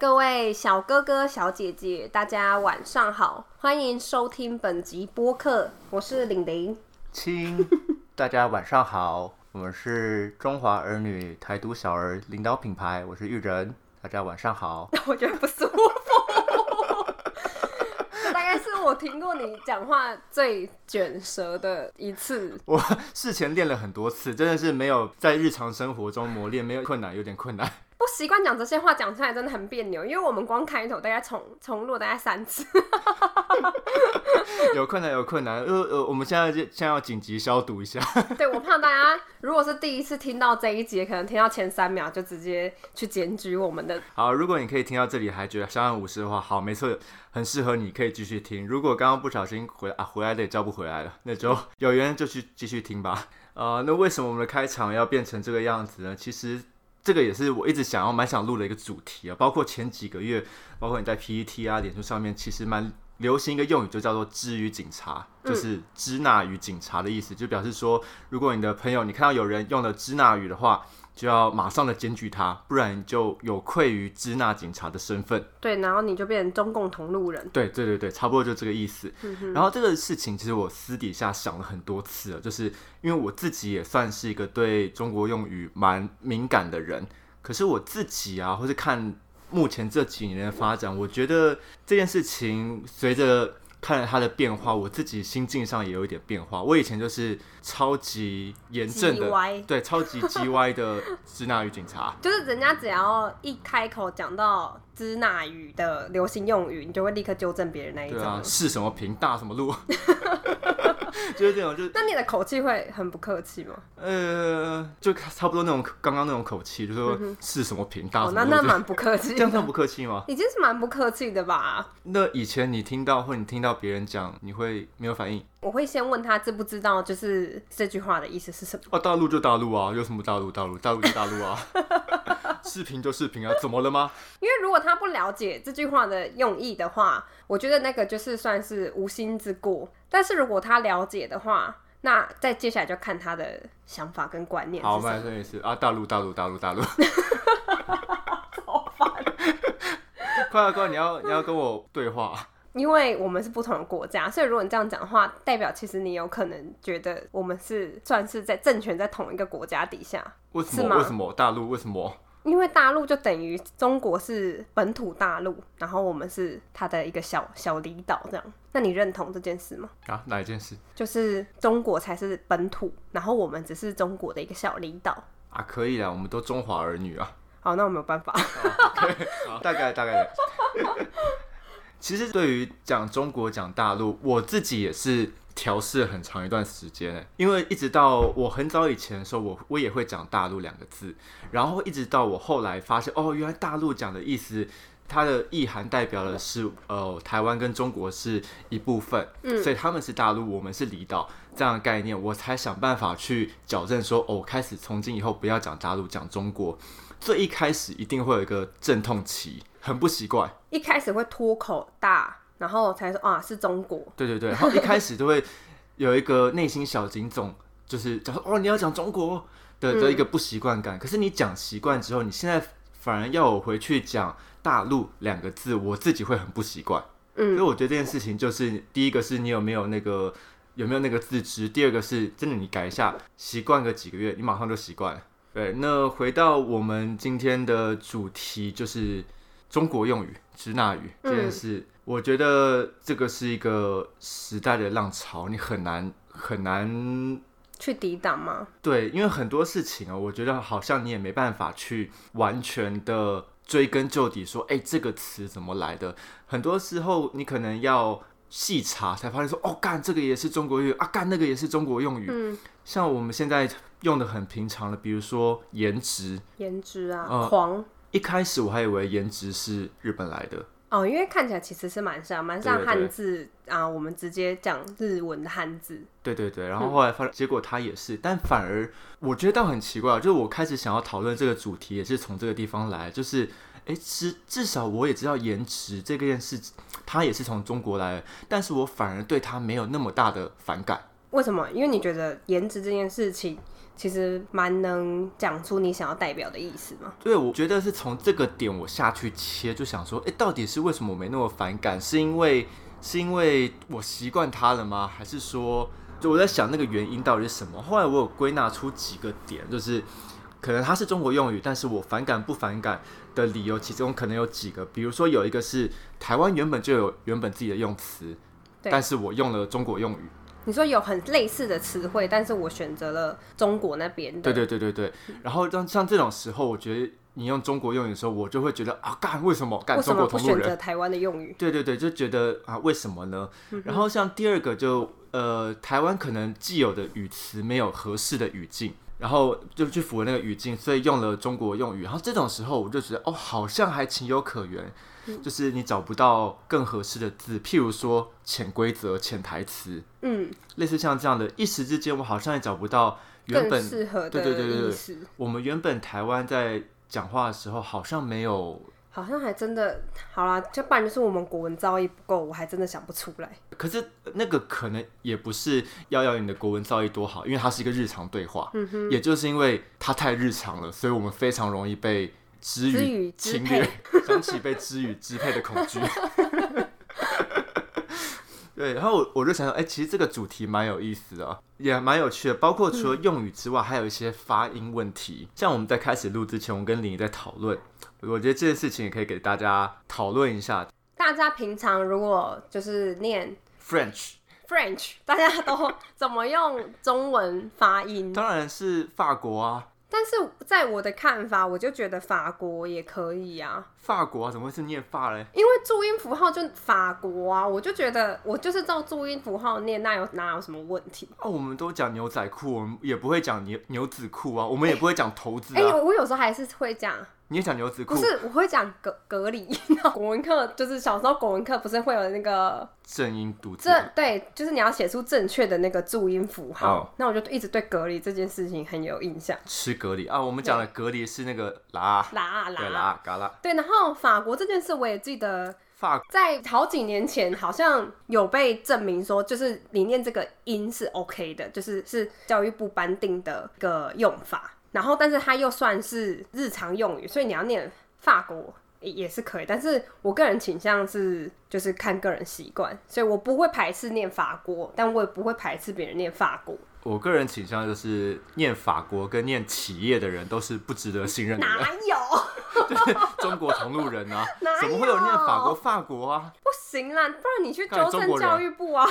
各位小哥哥、小姐姐，大家晚上好，欢迎收听本集播客，我是玲玲。亲，大家晚上好，我们是中华儿女台独小儿领导品牌，我是玉人，大家晚上好。我觉得不舒服，这大概是我听过你讲话最卷舌的一次。我事前练了很多次，真的是没有在日常生活中磨练，没有困难，有点困难。不习惯讲这些话，讲出来真的很别扭，因为我们光开头大概重重录大概三次。有困难，有困难。呃呃，我们现在就现在要紧急消毒一下。对，我怕大家如果是第一次听到这一节，可能听到前三秒就直接去检举我们的。好，如果你可以听到这里还觉得相安无事的话，好，没错，很适合你，可以继续听。如果刚刚不小心回啊回来的也叫不回来了，那就有缘就去继续听吧。呃，那为什么我们的开场要变成这个样子呢？其实。这个也是我一直想要蛮想录的一个主题啊，包括前几个月，包括你在 PPT 啊、脸书上面，其实蛮流行一个用语，就叫做“知于警察”，就是“支那于警察”的意思，就表示说，如果你的朋友你看到有人用了支那语的话。就要马上的检举他，不然就有愧于支那警察的身份。对，然后你就变成中共同路人。对对对对，差不多就这个意思。然后这个事情其实我私底下想了很多次了，就是因为我自己也算是一个对中国用语蛮敏感的人，可是我自己啊，或是看目前这几年的发展，我觉得这件事情随着。看了他的变化，我自己心境上也有一点变化。我以前就是超级严正的，对，超级 G 歪的支那语警察，就是人家只要一开口讲到支那语的流行用语，你就会立刻纠正别人那一种。对啊，是什么平大什么路。就是这种，就那你的口气会很不客气吗？呃，就差不多那种刚刚那种口气，就说是什么频道，那那蛮不客气，这样算不客气吗？已经是蛮不客气的吧？那以前你听到或你听到别人讲，你会没有反应？我会先问他知不知道，就是这句话的意思是什么？哦，大陆就大陆啊，有什么大陆大陆大陆就大陆啊，视频就视频啊，怎么了吗？因为如果他不了解这句话的用意的话，我觉得那个就是算是无心之过。但是如果他了解的话，那再接下来就看他的想法跟观念。好，我们来说一次啊，大陆大陆大陆大陆，好烦！快快快，你要你要跟我对话。因为我们是不同的国家，所以如果你这样讲的话，代表其实你有可能觉得我们是算是在政权在同一个国家底下，为什么？为什么大陆？为什么？因为大陆就等于中国是本土大陆，然后我们是它的一个小小离岛这样。那你认同这件事吗？啊，哪一件事？就是中国才是本土，然后我们只是中国的一个小离岛啊。可以啊，我们都中华儿女啊。好，那我没有办法。好大概大概。其实对于讲中国讲大陆，我自己也是调试很长一段时间，因为一直到我很早以前的时候，我我也会讲大陆两个字，然后一直到我后来发现，哦，原来大陆讲的意思，它的意涵代表的是，呃，台湾跟中国是一部分，嗯，所以他们是大陆，我们是离岛这样的概念，我才想办法去矫正说，哦，开始从今以后不要讲大陆，讲中国。最一开始一定会有一个阵痛期，很不习惯。一开始会脱口大，然后才说啊是中国。对对对，然后一开始就会有一个内心小警总，就是讲说哦你要讲中国的的一个不习惯感。可是你讲习惯之后，你现在反而要我回去讲大陆两个字，我自己会很不习惯。嗯，所以我觉得这件事情就是第一个是你有没有那个有没有那个自知，第二个是真的你改一下习惯个几个月，你马上就习惯了。对，那回到我们今天的主题，就是中国用语“支那语”这件事。我觉得这个是一个时代的浪潮，你很难很难去抵挡吗？对，因为很多事情啊，我觉得好像你也没办法去完全的追根究底，说，哎，这个词怎么来的？很多时候你可能要细查，才发现说，哦，干这个也是中国用语啊，干那个也是中国用语。嗯，像我们现在。用的很平常的，比如说颜值，颜值啊，狂。一开始我还以为颜值是日本来的哦，因为看起来其实是蛮像，蛮像汉字啊。我们直接讲日文的汉字。对对对，然后后来发现，结果他也是，但反而我觉得倒很奇怪，就是我开始想要讨论这个主题，也是从这个地方来，就是哎，至至少我也知道颜值这件事，他也是从中国来的，但是我反而对他没有那么大的反感。为什么？因为你觉得颜值这件事情。其实蛮能讲出你想要代表的意思嘛。对，我觉得是从这个点我下去切，就想说，哎，到底是为什么我没那么反感？是因为是因为我习惯它了吗？还是说，就我在想那个原因到底是什么？后来我有归纳出几个点，就是可能它是中国用语，但是我反感不反感的理由，其中可能有几个，比如说有一个是台湾原本就有原本自己的用词，但是我用了中国用语。你说有很类似的词汇，但是我选择了中国那边的。对对对对对，然后像像这种时候，我觉得你用中国用语的时候，我就会觉得啊，干为什么干中国同路人？择台湾的用语？对对对，就觉得啊，为什么呢？嗯然后像第二个就呃，台湾可能既有的语词没有合适的语境，然后就去符合那个语境，所以用了中国用语。然后这种时候，我就觉得哦，好像还情有可原，嗯就是你找不到更合适的字，譬如说潜规则、潜台词，嗯，类似像这样的，一时之间我好像也找不到原本适合的对对对对对，我们原本台湾在讲话的时候，好像没有。好像还真的好啦，就不然就是我们国文造诣不够，我还真的想不出来。可是那个可能也不是要要你的国文造诣多好，因为它是一个日常对话。嗯哼，也就是因为它太日常了，所以我们非常容易被知知语语支侵略，想起被知语支配的恐惧。对，然后我我就想想，哎、其实这个主题蛮有意思的哦，也蛮有趣的。包括除了用语之外，还有一些发音问题。像我们在开始录之前，我跟林怡在讨论，我觉得这件事情也可以给大家讨论一下。大家平常如果就是念 French French，大家都 怎么用中文发音？当然是法国啊，但是在我的看法，我就觉得法国也可以啊，法国啊，怎么会是念法嘞？因为注音符号就法国啊，我就觉得我就是照注音符号念，那有哪有什么问题？哦，我们都讲牛仔裤，我们也不会讲牛牛仔裤啊，我们也不会讲头子哎、啊。我有时候还是会讲，你也讲牛仔裤不，是我会讲隔隔离。国文课就是小时候国文课不是会有那个正音读字。正对，就是你要写出正确的那个注音符号。哦那我就一直对隔离这件事情很有印象。吃隔离啊，我们讲的隔离是那个拉，啦啦对啦，拉嘎拉对，然后法国这件事我也记得，法在好几年前好像有被证明说，就是你念这个音是 OK 的，就是是教育部颁定的一个用法。然后，但是它又算是日常用语，所以你要念法国也是可以。但是我个人倾向是就是看个人习惯，所以我不会排斥念法国，但我也不会排斥别人念法国。我个人倾向就是念法国跟念企业的人都是不值得信任的人，哪有？就是中国同路人啊 哪，怎么会有念法有国法国啊？不行啦，不然你去看纠正教育部啊。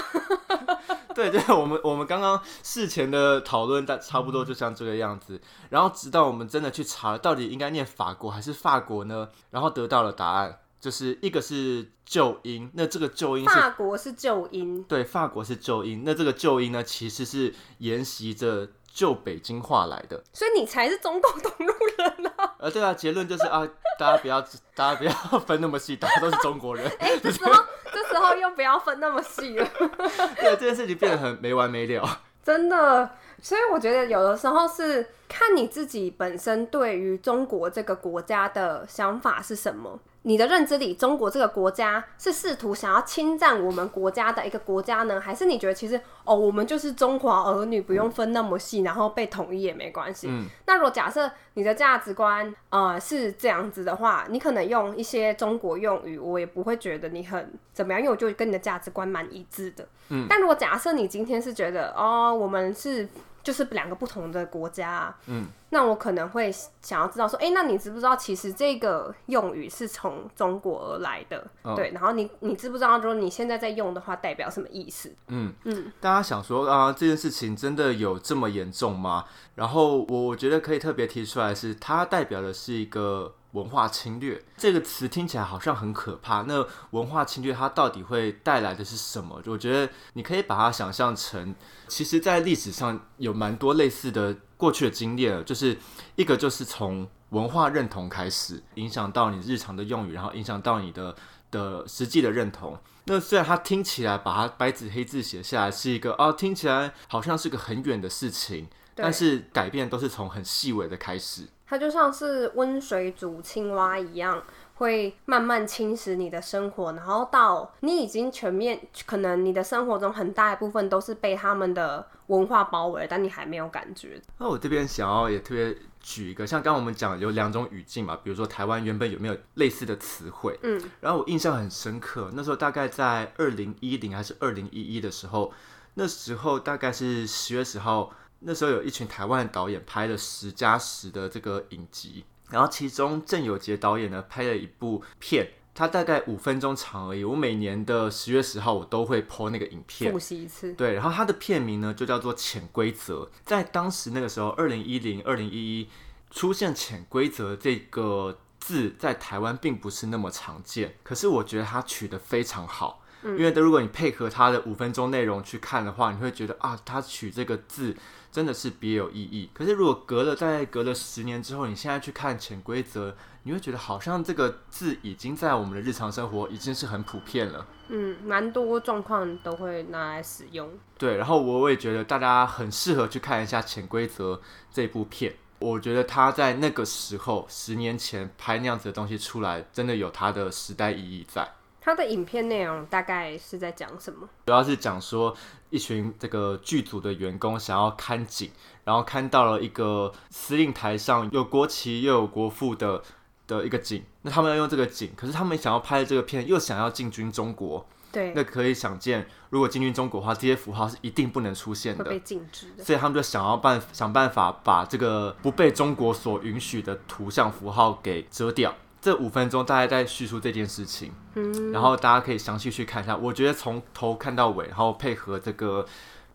对 对，我们我们刚刚事前的讨论大差不多就像这个样子，然后直到我们真的去查到底应该念法国还是法国呢，然后得到了答案，就是一个是旧音，那这个旧音法国是旧音，对，法国是旧音，那这个旧音呢其实是沿袭着旧北京话来的，所以你才是中共同路人啊！呃，对啊，结论就是啊，大家不要大家不要分那么细，大家都是中国人，哎、这时候这时候又不要分那么细了，对，这件事情变得很没完没了。真的。所以我觉得有的时候是看你自己本身对于中国这个国家的想法是什么。你的认知里，中国这个国家是试图想要侵占我们国家的一个国家呢，还是你觉得其实哦，我们就是中华儿女，不用分那么细，然后被统一也没关系？嗯，那如果假设你的价值观呃是这样子的话，你可能用一些中国用语，我也不会觉得你很怎么样，因为我就跟你的价值观蛮一致的。嗯，但如果假设你今天是觉得哦，我们是就是两个不同的国家啊、嗯，那我可能会想要知道说，哎、那你知不知道其实这个用语是从中国而来的？哦对，然后你你知不知道，如果你现在在用的话，代表什么意思？嗯嗯，大家想说啊，这件事情真的有这么严重吗？然后我我觉得可以特别提出来是，它代表的是一个文化侵略。这个词听起来好像很可怕，那文化侵略它到底会带来的是什么？我觉得你可以把它想象成，其实在历史上有蛮多类似的过去的经验，就是一个就是从文化认同开始，影响到你日常的用语，然后影响到你的的实际的认同。那虽然它听起来把它白纸黑字写下来是一个哦，听起来好像是个很远的事情，但是改变都是从很细微的开始。它就像是温水煮青蛙一样，会慢慢侵蚀你的生活，然后到你已经全面，可能你的生活中很大一部分都是被他们的文化包围，但你还没有感觉。那我这边想要也特别举一个，像刚刚我们讲有两种语境嘛，比如说台湾原本有没有类似的词汇？嗯，然后我印象很深刻，那时候大概在二零一零还是二零一一的时候，那时候大概是十月十号，那时候有一群台湾的导演拍了十加十的这个影集，然后其中郑有杰导演呢拍了一部片。它大概五分钟长而已。我每年的十月十号我都会 po 那个影片，复习一次。对，然后它的片名呢就叫做《潜规则》。在当时那个时候，二零一零、二零一一出现“潜规则”这个字，在台湾并不是那么常见。可是我觉得它取得非常好，因为如果你配合他的五分钟内容去看的话，你会觉得啊，他取这个字真的是别有意义。可是如果隔了在隔了十年之后，你现在去看“潜规则”，你会觉得好像这个字已经在我们的日常生活已经是很普遍了。嗯，蛮多状况都会拿来使用。对，然后我也觉得大家很适合去看一下《潜规则》这部片。我觉得他在那个时候，十年前拍那样子的东西出来，真的有它的时代意义在。他的影片内容大概是在讲什么？主要是讲说一群这个剧组的员工想要看景，然后看到了一个司令台上有国旗又有国父的的一个景，那他们要用这个景，可是他们想要拍的这个片又想要进军中国，对，那可以想见，如果进军中国的话，这些符号是一定不能出现的，会被禁止的。所以他们就想要办想办法把这个不被中国所允许的图像符号给遮掉。这五分钟大概在叙述这件事情，嗯，然后大家可以详细去看一下。我觉得从头看到尾，然后配合这个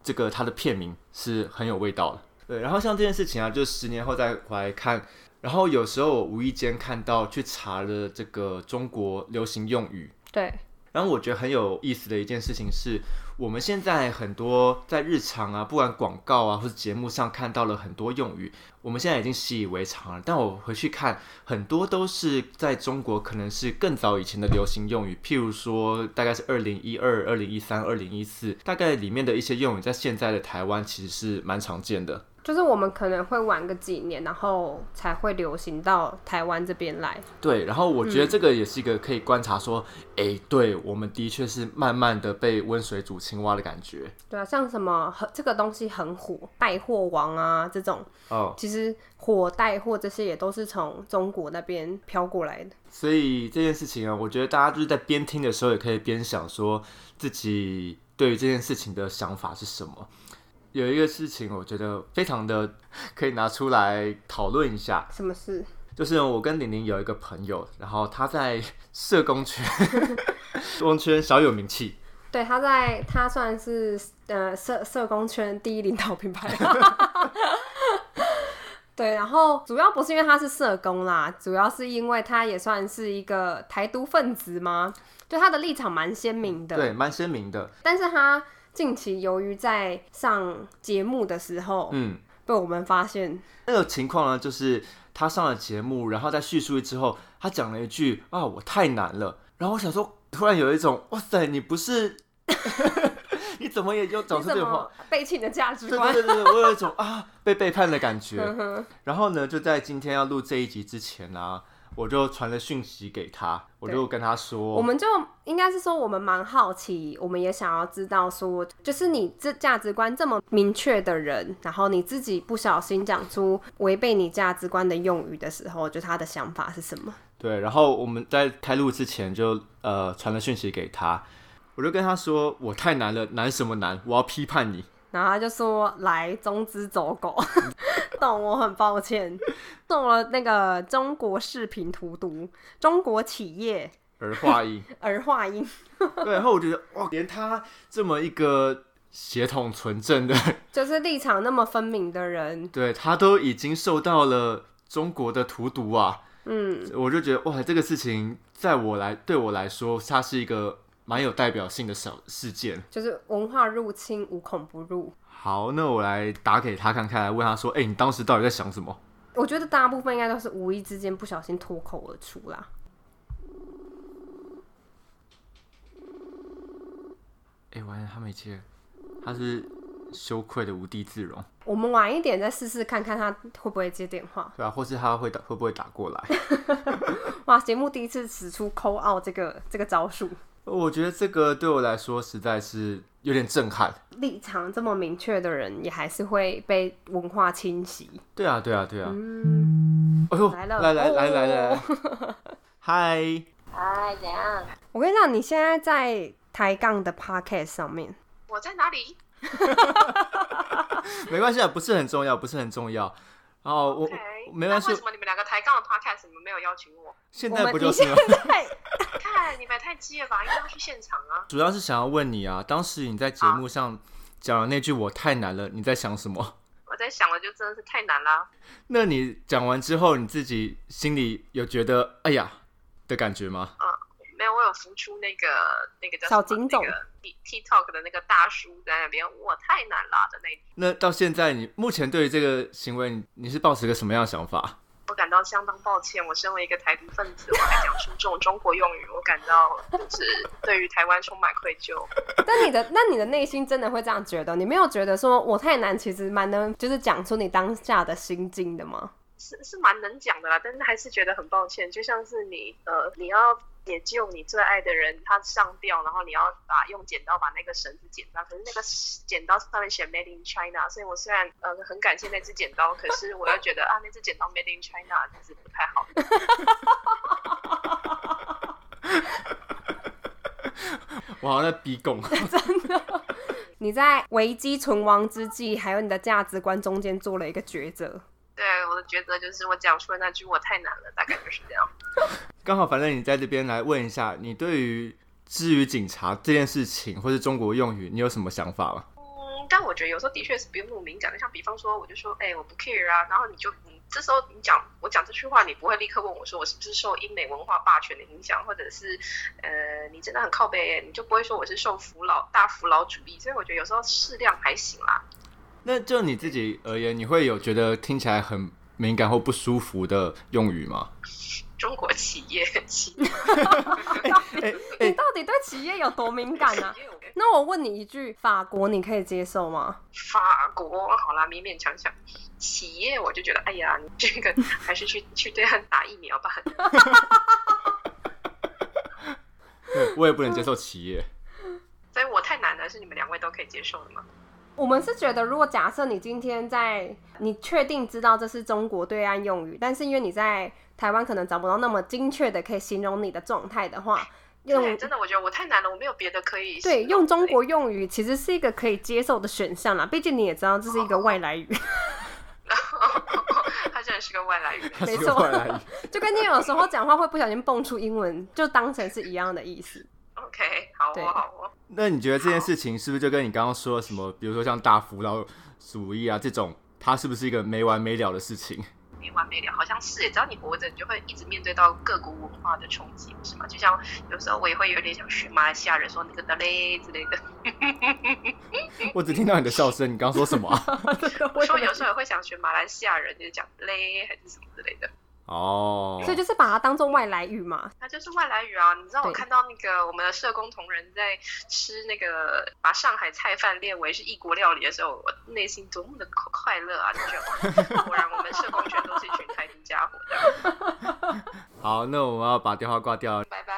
这个它的片名是很有味道的。对，然后像这件事情啊，就十年后再回来看，然后有时候我无意间看到去查了这个中国流行用语，对，然后我觉得很有意思的一件事情是，我们现在很多在日常啊，不管广告啊或者节目上看到了很多用语，我们现在已经习以为常了。但我回去看，很多都是在中国可能是更早以前的流行用语，譬如说大概是二零一二、二零一三、二零一四，大概里面的一些用语，在现在的台湾其实是蛮常见的。就是我们可能会晚个几年，然后才会流行到台湾这边来。对，然后我觉得这个也是一个可以观察说，哎、对我们的确是慢慢的被温水煮青蛙的感觉。对啊，像什么很这个东西很火，带货王啊这种，哦，其实火带货这些也都是从中国那边飘过来的。所以这件事情啊，我觉得大家就是在边听的时候，也可以边想说自己对于这件事情的想法是什么。有一个事情，我觉得非常的可以拿出来讨论一下，什么事？就是我跟玲玲有一个朋友，然后他在社工圈，社工圈小有名气，对，他在他算是呃社社工圈第一领导品牌。对，然后主要不是因为他是社工啦，主要是因为他也算是一个台独分子嘛，就他的立场蛮鲜明的。对，蛮鲜明的，但是他近期由于在上节目的时候，嗯。被我们发现，那个情况呢，就是他上了节目，然后在叙述之后，他讲了一句啊，我太难了。然后我想说，突然有一种哇塞，你不是，你怎么也就讲你怎出这种？背弃你的价值对观？对对对，我有一种啊被背叛的感觉。然后呢，就在今天要录这一集之前啊，我就传了讯息给他，我就跟他说我，们就应该是说，我们蛮好奇，我们也想要知道说，就是你这价值观这么明确的人，然后你自己不小心讲出违背你价值观的用语的时候，就他的想法是什么？对，然后我们在开录之前就呃传了讯息给他，我就跟他说，我太难了，难什么难？我要批判你。然后他就说：“来，中资走狗，懂，我很抱歉，中了那个中国视频荼毒，中国企业儿化音，儿化音，对，然后我觉得哇，连他这么一个血统纯正的，就是立场那么分明的人，对他都已经受到了中国的荼毒啊，嗯，我就觉得哇，这个事情在我来对我来说，它是一个蛮有代表性的小事件。就是文化入侵无孔不入。好，那我来打给他看看，来问他说，哎、你当时到底在想什么？我觉得大部分应该都是无意之间不小心脱口而出啦。哎、完了，他没接，他是羞愧的无地自容，我们晚一点再试试看看他会不会接电话。对啊、或是他会打会不会打过来？哇，节目第一次使出抠奥这个这个招数，我觉得这个对我来说实在是有点震撼。立场这么明确的人，也还是会被文化侵袭。对啊，对啊，对啊。嗯，哎呦，来了来来来来来嗨，嗨，哎，怎样？我跟你讲，你现在在抬杠的 podcast 上面，我在哪里？没关系啊，不是很重要，不是很重要。然后我没关系为什么你们两个抬杠的 podcast 你们没有邀请我？现在不就是吗？你现在 看你们太激了吧，应该要去现场啊！主要是想要问你啊，当时你在节目上讲的那句“我太难了”，你在想什么？我在想了，就真的是太难啦。那你讲完之后，你自己心里有觉得“哎呀”的感觉吗？没有，我有浮出那个那个叫小警总那个 T TikTok 的那个大叔在那边，我太难啦的那一，那到现在，你目前对于这个行为，你你是抱持个什么样的想法？我感到相当抱歉。我身为一个台独分子，我还讲出这种中国用语，我感到就是对于台湾充满愧疚。但你的那你的内心真的会这样觉得？你没有觉得说我太难，其实蛮能就是讲出你当下的心境的吗？是是蛮能讲的啦，但是还是觉得很抱歉，就像是你呃，你要解救你最爱的人，他上吊，然后你要把用剪刀把那个绳子剪断，可是那个剪刀上面写 Made in China，所以我虽然呃很感谢那只剪刀，可是我又觉得啊那只剪刀 Made in China 其实不太好。我好像在逼供。你在危机存亡之际，还有你的价值观中间做了一个抉择。对，我的抉择就是我讲出了那句我太难了，大概就是这样。刚好，反正你在这边来问一下，你对于至于警察这件事情，或是中国用语，你有什么想法吗？嗯，但我觉得有时候的确是不用那么敏感的，像比方说，我就说，哎、我不 care 啊，然后你就，你这时候你讲我讲这句话，你不会立刻问我说我是不是受英美文化霸权的影响，或者是，呃，你真的很靠北耶，你就不会说我是受扶老大扶老主义，所以我觉得有时候适量还行啦。那就你自己而言，你会有觉得听起来很敏感或不舒服的用语吗？中国企业企业哎 你到底对企业有多敏感啊？企业我那我问你一句，法国你可以接受吗？法国好啦，勉勉强强。企业我就觉得，哎呀，你这个还是去去对岸打疫苗吧。我也不能接受企业。所以我太难了，是你们两位都可以接受的吗？我们是觉得，如果假设你今天在你确定知道这是中国对岸用语，但是因为你在台湾可能找不到那么精确的可以形容你的状态的话，用对，真的，我觉得我太难了，我没有别的可以对用中国用语其实是一个可以接受的选项啦。毕竟你也知道这是一个外来语，他真的是个外来语。没错。就跟你有时候讲话会不小心蹦出英文，就当成是一样的意思。OK，好对哦，好哦。那你觉得这件事情是不是就跟你刚刚说的什么，比如说像大福老主义啊这种，它是不是一个没完没了的事情？没完没了，好像是耶。只要你活着，你就会一直面对到各国文化的冲击，不是吗？就像有时候我也会有点想学马来西亚人说那个的嘞之类的。我只听到你的笑声，你刚刚说什么、啊？我说有时候也会想学马来西亚人，就是讲嘞还是什么之类的。哦，所以就是把它当做外来语嘛。那就是外来语啊！你知道我看到那个我们的社工同仁在吃那个把上海菜饭列为是异国料理的时候，我内心多么的快乐啊！就觉得哇果然我们社工全都是一群开心家伙的。好，那我们要把电话挂掉，拜拜。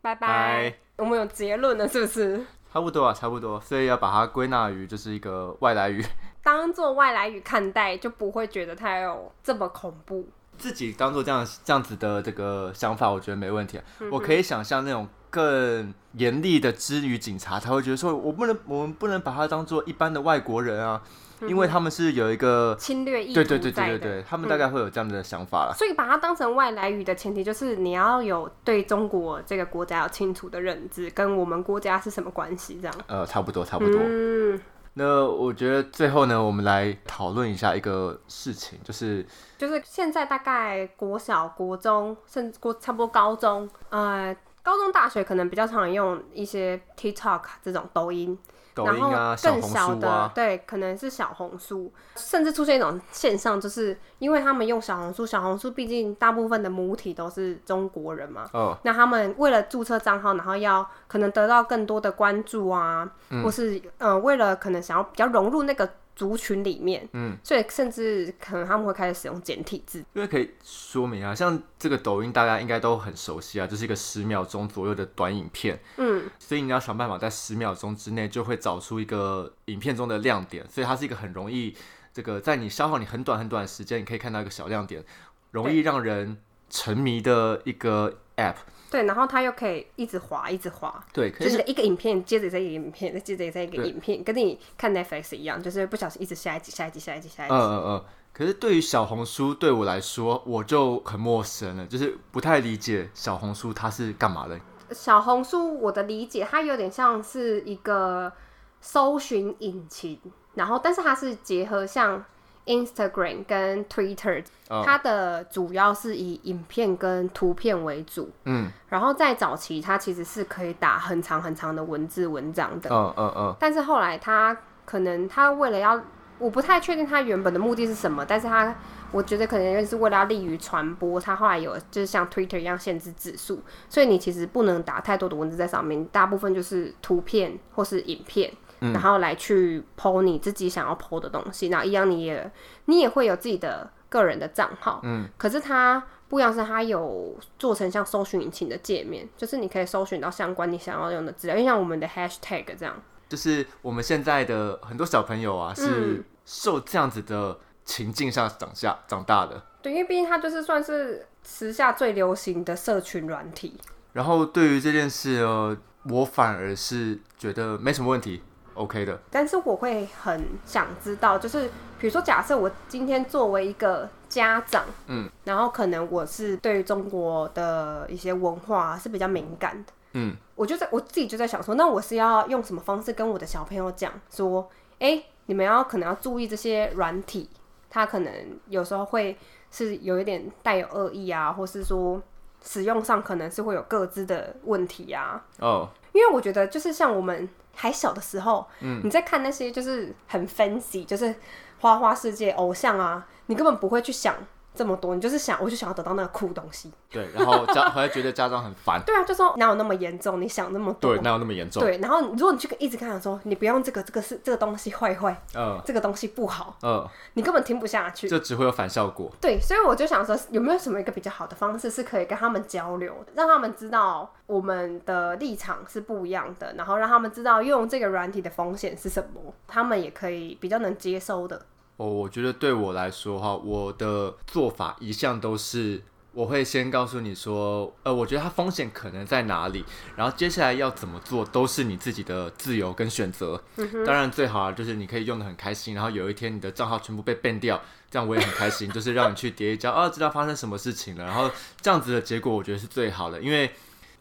拜拜拜。我们有结论了，是不是？差不多啊，差不多，所以要把它归纳于就是一个外来语，当做外来语看待，就不会觉得它有这么恐怖。自己当做这样这样子的这个想法，我觉得没问题、啊。我可以想象那种更严厉的之于警察，他会觉得说，我不能，我们不能把他当做一般的外国人啊，因为他们是有一个侵略意图对对对对对对，他们大概会有这样的想法啦。所以把它当成外来语的前提，就是你要有对中国这个国家有清楚的认知，跟我们国家是什么关系，这样。呃，差不多差不多。嗯，那我觉得最后呢，我们来讨论一下一个事情，就是就是现在大概国小、国中，甚至国差不多高中，呃，高中、大学可能比较常用一些 TikTok 这种抖音。抖然后音啊更小的，对，可能是小红书，甚至出现一种现象，就是因为他们用小红书，小红书毕竟大部分的母体都是中国人嘛，哦，那他们为了注册账号，然后要可能得到更多的关注啊，嗯。或是呃为了可能想要比较融入那个族群里面，嗯，所以甚至可能他们会开始使用简体字。因为可以说明啊，像这个抖音大家应该都很熟悉啊，就是一个十秒钟左右的短影片，嗯，所以你要想办法在十秒钟之内就会找出一个影片中的亮点，所以它是一个很容易这个在你消耗你很短很短的时间，你可以看到一个小亮点，容易让人沉迷的一个 app。对，然后它又可以一直滑，一直滑，对，可就是是一个影片接着再一个影片，再接着再一个影片，跟你看 Netflix 一样，就是不小心一直下一集、下一集、下一集、下一集。嗯嗯嗯。可是对于小红书对我来说，我就很陌生了，就是不太理解小红书它是干嘛的。小红书，我的理解，它有点像是一个搜寻引擎，然后但是它是结合像 Instagram 跟 Twitter，、哦。它的主要是以影片跟图片为主，嗯。然后在早期它其实是可以打很长很长的文字文章的，嗯嗯嗯但是后来它可能它为了要，我不太确定它原本的目的是什么，但是它我觉得可能就是为了要利于传播，它后来有就是像 Twitter 一样限制字数，所以你其实不能打太多的文字在上面，大部分就是图片或是影片。然后来去 PO 你自己想要 PO 的东西，然后一样你也你也会有自己的个人的账号，嗯，可是它不一样是它有做成像搜寻引擎的界面，就是你可以搜寻到相关你想要用的资料，因为像我们的 Hashtag 这样，就是我们现在的很多小朋友啊，是受这样子的情境下长下长大的。对，因为毕竟它就是算是时下最流行的社群软体。然后对于这件事呢，我反而是觉得没什么问题，OK 的。但是我会很想知道，就是比如说，假设我今天作为一个家长，嗯，然后可能我是对于中国的一些文化是比较敏感的，嗯，我就在我自己就在想说，那我是要用什么方式跟我的小朋友讲说，哎、你们要可能要注意这些软体，它可能有时候会是有一点带有恶意啊，或是说使用上可能是会有各自的问题啊，哦，因为我觉得就是像我们还小的时候，嗯，你在看那些就是很 fancy，就是花花世界偶像啊，你根本不会去想这么多，你就是想，我就想要得到那个酷东西。对，然后家还会觉得家长很烦，对啊，就说哪有那么严重？你想那么多？对，哪有那么严重？对，然后如果你去跟一直跟他说，你不用这个，这个是这个东西坏坏，嗯这个东西不好，嗯，你根本听不下去。这只会有反效果。对，所以我就想说，有没有什么一个比较好的方式是可以跟他们交流的，让他们知道我们的立场是不一样的，然后让他们知道用这个软体的风险是什么，他们也可以比较能接收的。哦，我觉得对我来说哈，我的做法一向都是，我会先告诉你说，呃，我觉得它风险可能在哪里，然后接下来要怎么做都是你自己的自由跟选择。当然最好啊，就是你可以用的很开心，然后有一天你的账号全部被 ban 掉，这样我也很开心，就是让你去叠一跤，啊，知道发生什么事情了，然后这样子的结果我觉得是最好的，因为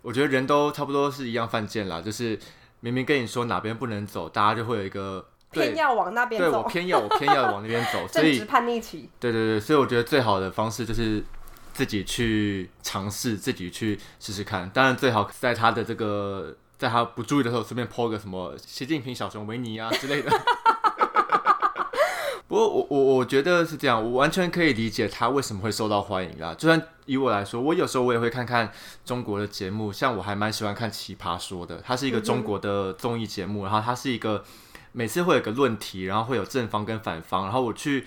我觉得人都差不多是一样犯贱啦，就是明明跟你说哪边不能走，大家就会有一个对偏要往那边走对我走，偏要我偏要往那边走，所以叛逆期。对对对，所以我觉得最好的方式就是自己去尝试，自己去试试看。当然，最好在他的这个在他不注意的时候，顺便 po 个什么习近平小熊维尼啊之类的。不过我我我觉得是这样，我完全可以理解他为什么会受到欢迎啦。就算以我来说，我有时候我也会看看中国的节目，像我还蛮喜欢看《奇葩说》的，它是一个中国的综艺节目，然后它是一个每次会有个论题，然后会有正方跟反方，然后我去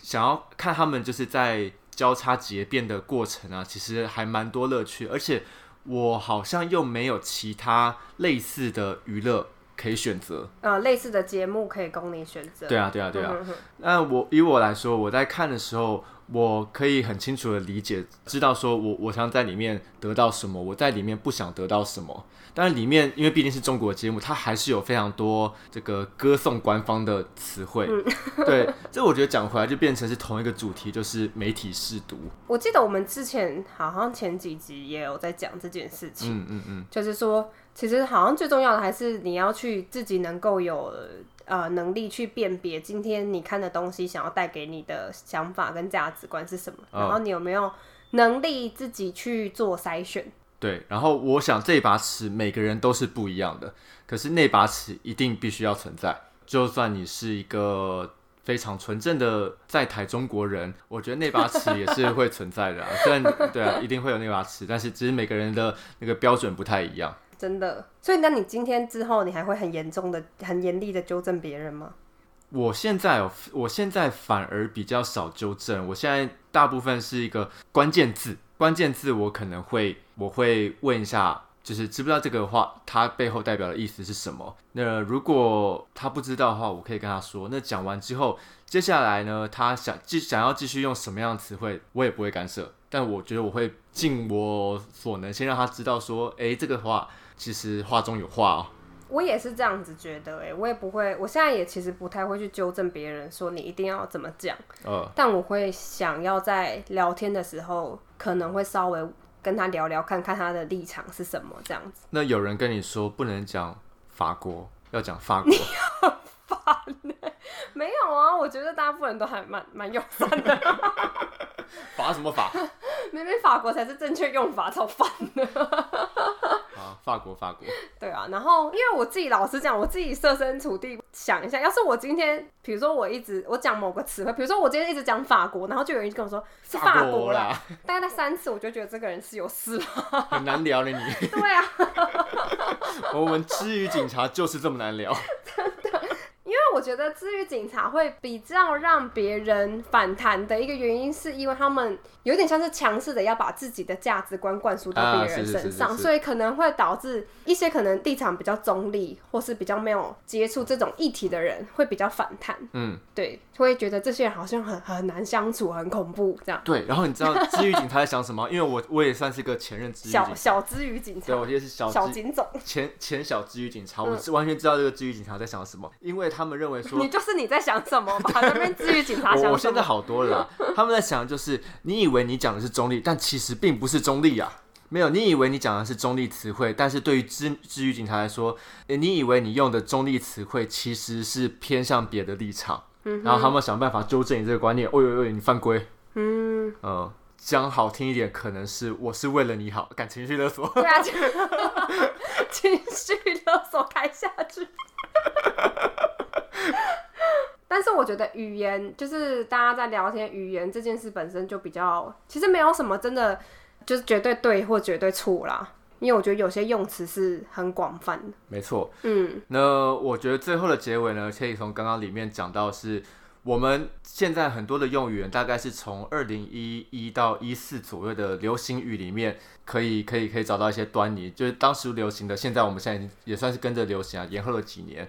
想要看他们就是在交叉结辩的过程啊，其实还蛮多乐趣，而且我好像又没有其他类似的娱乐可以选择。呃，类似的节目可以供你选择。对啊，对啊，对啊。那我以我来说，我在看的时候，我可以很清楚的理解，知道说我我想在里面得到什么，我在里面不想得到什么。但是，里面因为毕竟是中国节目，它还是有非常多这个歌颂官方的词汇。嗯 对，这我觉得讲回来就变成是同一个主题，就是媒体试读。我记得我们之前好像前几集也有在讲这件事情。嗯嗯嗯，就是说，其实好像最重要的还是你要去自己能够有呃能力去辨别今天你看的东西想要带给你的想法跟价值观是什么，哦然后你有没有能力自己去做筛选。对，然后我想这把尺每个人都是不一样的，可是那把尺一定必须要存在，就算你是一个。非常纯正的在台中国人，我觉得那把尺也是会存在的、啊。虽然对啊，一定会有那把尺，但是只是每个人的那个标准不太一样。真的。所以，那你今天之后，你还会很严重的、很严厉的纠正别人吗？我现在哦，我现在反而比较少纠正，我现在大部分是一个关键字，关键字我可能会我会问一下。就是知不知道这个话，它背后代表的意思是什么？那如果他不知道的话，我可以跟他说。那讲完之后，接下来呢，他想继想要继续用什么样的词汇，我也不会干涉。但我觉得我会尽我所能，先让他知道说，哎，这个话其实话中有话哦。我也是这样子觉得，哎，我也不会，我现在也其实不太会去纠正别人说你一定要怎么讲。呃，但我会想要在聊天的时候，可能会稍微。跟他聊聊，看看他的立场是什么，这样子。那有人跟你说不能讲法国，要讲法国，你很烦呢？没有啊，我觉得大部分人都还蛮蛮友善的。法什么法？明明法国才是正确用法，超烦的。法国，法国，对啊，然后因为我自己老实讲，我自己设身处地想一下，要是我今天，比如说我一直我讲某个词汇，比如说我今天一直讲法国，然后就有人跟我说是法国啦，大概在三次，我就觉得这个人是有事了，很难聊了你。对啊，我们之余警察就是这么难聊。真的因为我觉得治愈警察会比较让别人反弹的一个原因，是因为他们有点像是强势的要把自己的价值观灌输到别人身上，所以可能会导致一些可能立场比较中立或是比较没有接触这种议题的人会比较反弹。嗯，对，会觉得这些人好像很很难相处，很恐怖这样。对，然后你知道治愈警察在想什么？因为我我也算是个前任治愈 小小治愈警察，对，我也是小小警总，前前小治愈警察，我是完全知道这个治愈警察在想什么，因为他们认为说。你就是你在想什么吧？那边治愈警察 想？我现在好多了。他们在想，就是你以为你讲的是中立，但其实并不是中立啊。没有，你以为你讲的是中立词汇，但是对于治治愈警察来说，你以为你用的中立词汇其实是偏向别的立场。嗯。然后他们想办法纠正你这个观念。哦呦呦，你犯规。嗯。呃，讲好听一点，可能是我是为了你好，感情绪勒索。对啊，情绪勒索开下去。但是我觉得语言就是大家在聊天，语言这件事本身就比较，其实没有什么真的就是绝对对或绝对错啦。因为我觉得有些用词是很广泛的。没错，嗯。那我觉得最后的结尾呢，可以从刚刚里面讲到，是我们现在很多的用语，大概是从二零一一到一四左右的流行语里面，可以可以可以找到一些端倪，就是当时流行的，现在我们现在也算是跟着流行啊，延后了几年。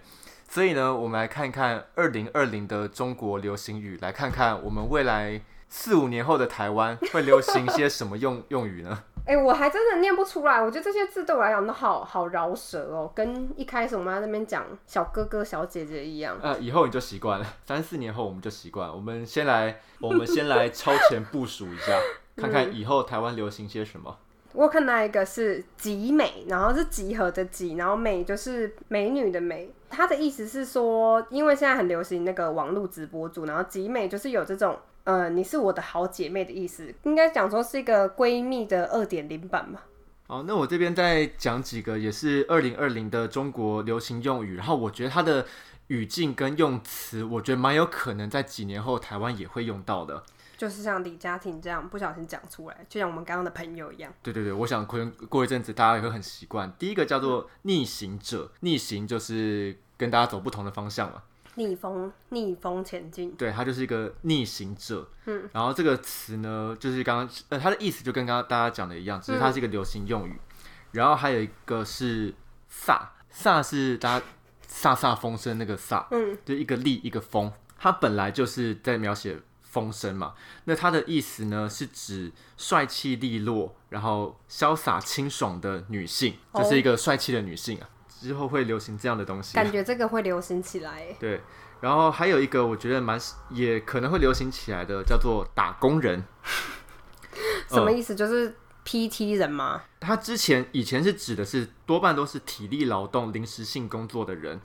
所以呢，我们来看看二零二零的中国流行语，来看看我们未来四五年后的台湾会流行些什么用用语呢？哎，我还真的念不出来。我觉得这些字对我来讲都好好饶舌哦，跟一开始我们在那边讲小哥哥小姐姐一样。呃，以后你就习惯了，三四年后我们就习惯。我们先来，我们先来超前部署一下，看看以后台湾流行些什么。我看到一个是集美，然后是集合的集，然后美就是美女的美。它的意思是说，因为现在很流行那个网络直播主，然后集美就是有这种呃，你是我的好姐妹的意思，应该讲说是一个闺蜜的二点零版嘛。好，那我这边再讲几个也是二零二零的中国流行用语，然后我觉得它的语境跟用词，我觉得蛮有可能在几年后台湾也会用到的。就是像李嘉婷这样不小心讲出来，就像我们刚刚的朋友一样。对对对，我想过过一阵子大家也会很习惯。第一个叫做逆行者，逆行就是跟大家走不同的方向嘛。逆风，逆风前进。对，他就是一个逆行者。嗯。然后这个词呢，就是刚刚呃，它的意思就跟刚刚大家讲的一样，只是它是一个流行用语。然后还有一个是飒，飒是大家飒飒风声那个飒，嗯，就一个力一个风，它本来就是在描写。风声嘛，那它的意思呢，是指帅气利落，然后潇洒清爽的女性，就是一个帅气的女性啊。之后会流行这样的东西，感觉这个会流行起来。对，然后还有一个我觉得蛮也可能会流行起来的，叫做打工人。什么意思？就是 PT 人吗？他之前以前是指的是多半都是体力劳动、临时性工作的人，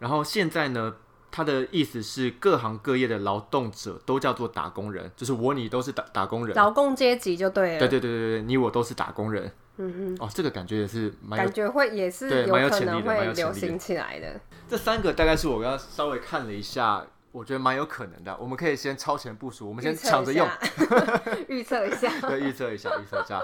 然后现在呢？他的意思是，各行各业的劳动者都叫做打工人，就是我你都是打打工人，劳工阶级就对了。对对对对对，你我都是打工人。嗯哦，这个感觉也是，蛮有感觉会也是有可能潜力的蛮会流行起来的。这三个大概是我刚刚稍微看了一下，我觉得蛮有可能的。我们可以先超前部署，我们先抢着用，预测一下。对，预测一下，预测一下。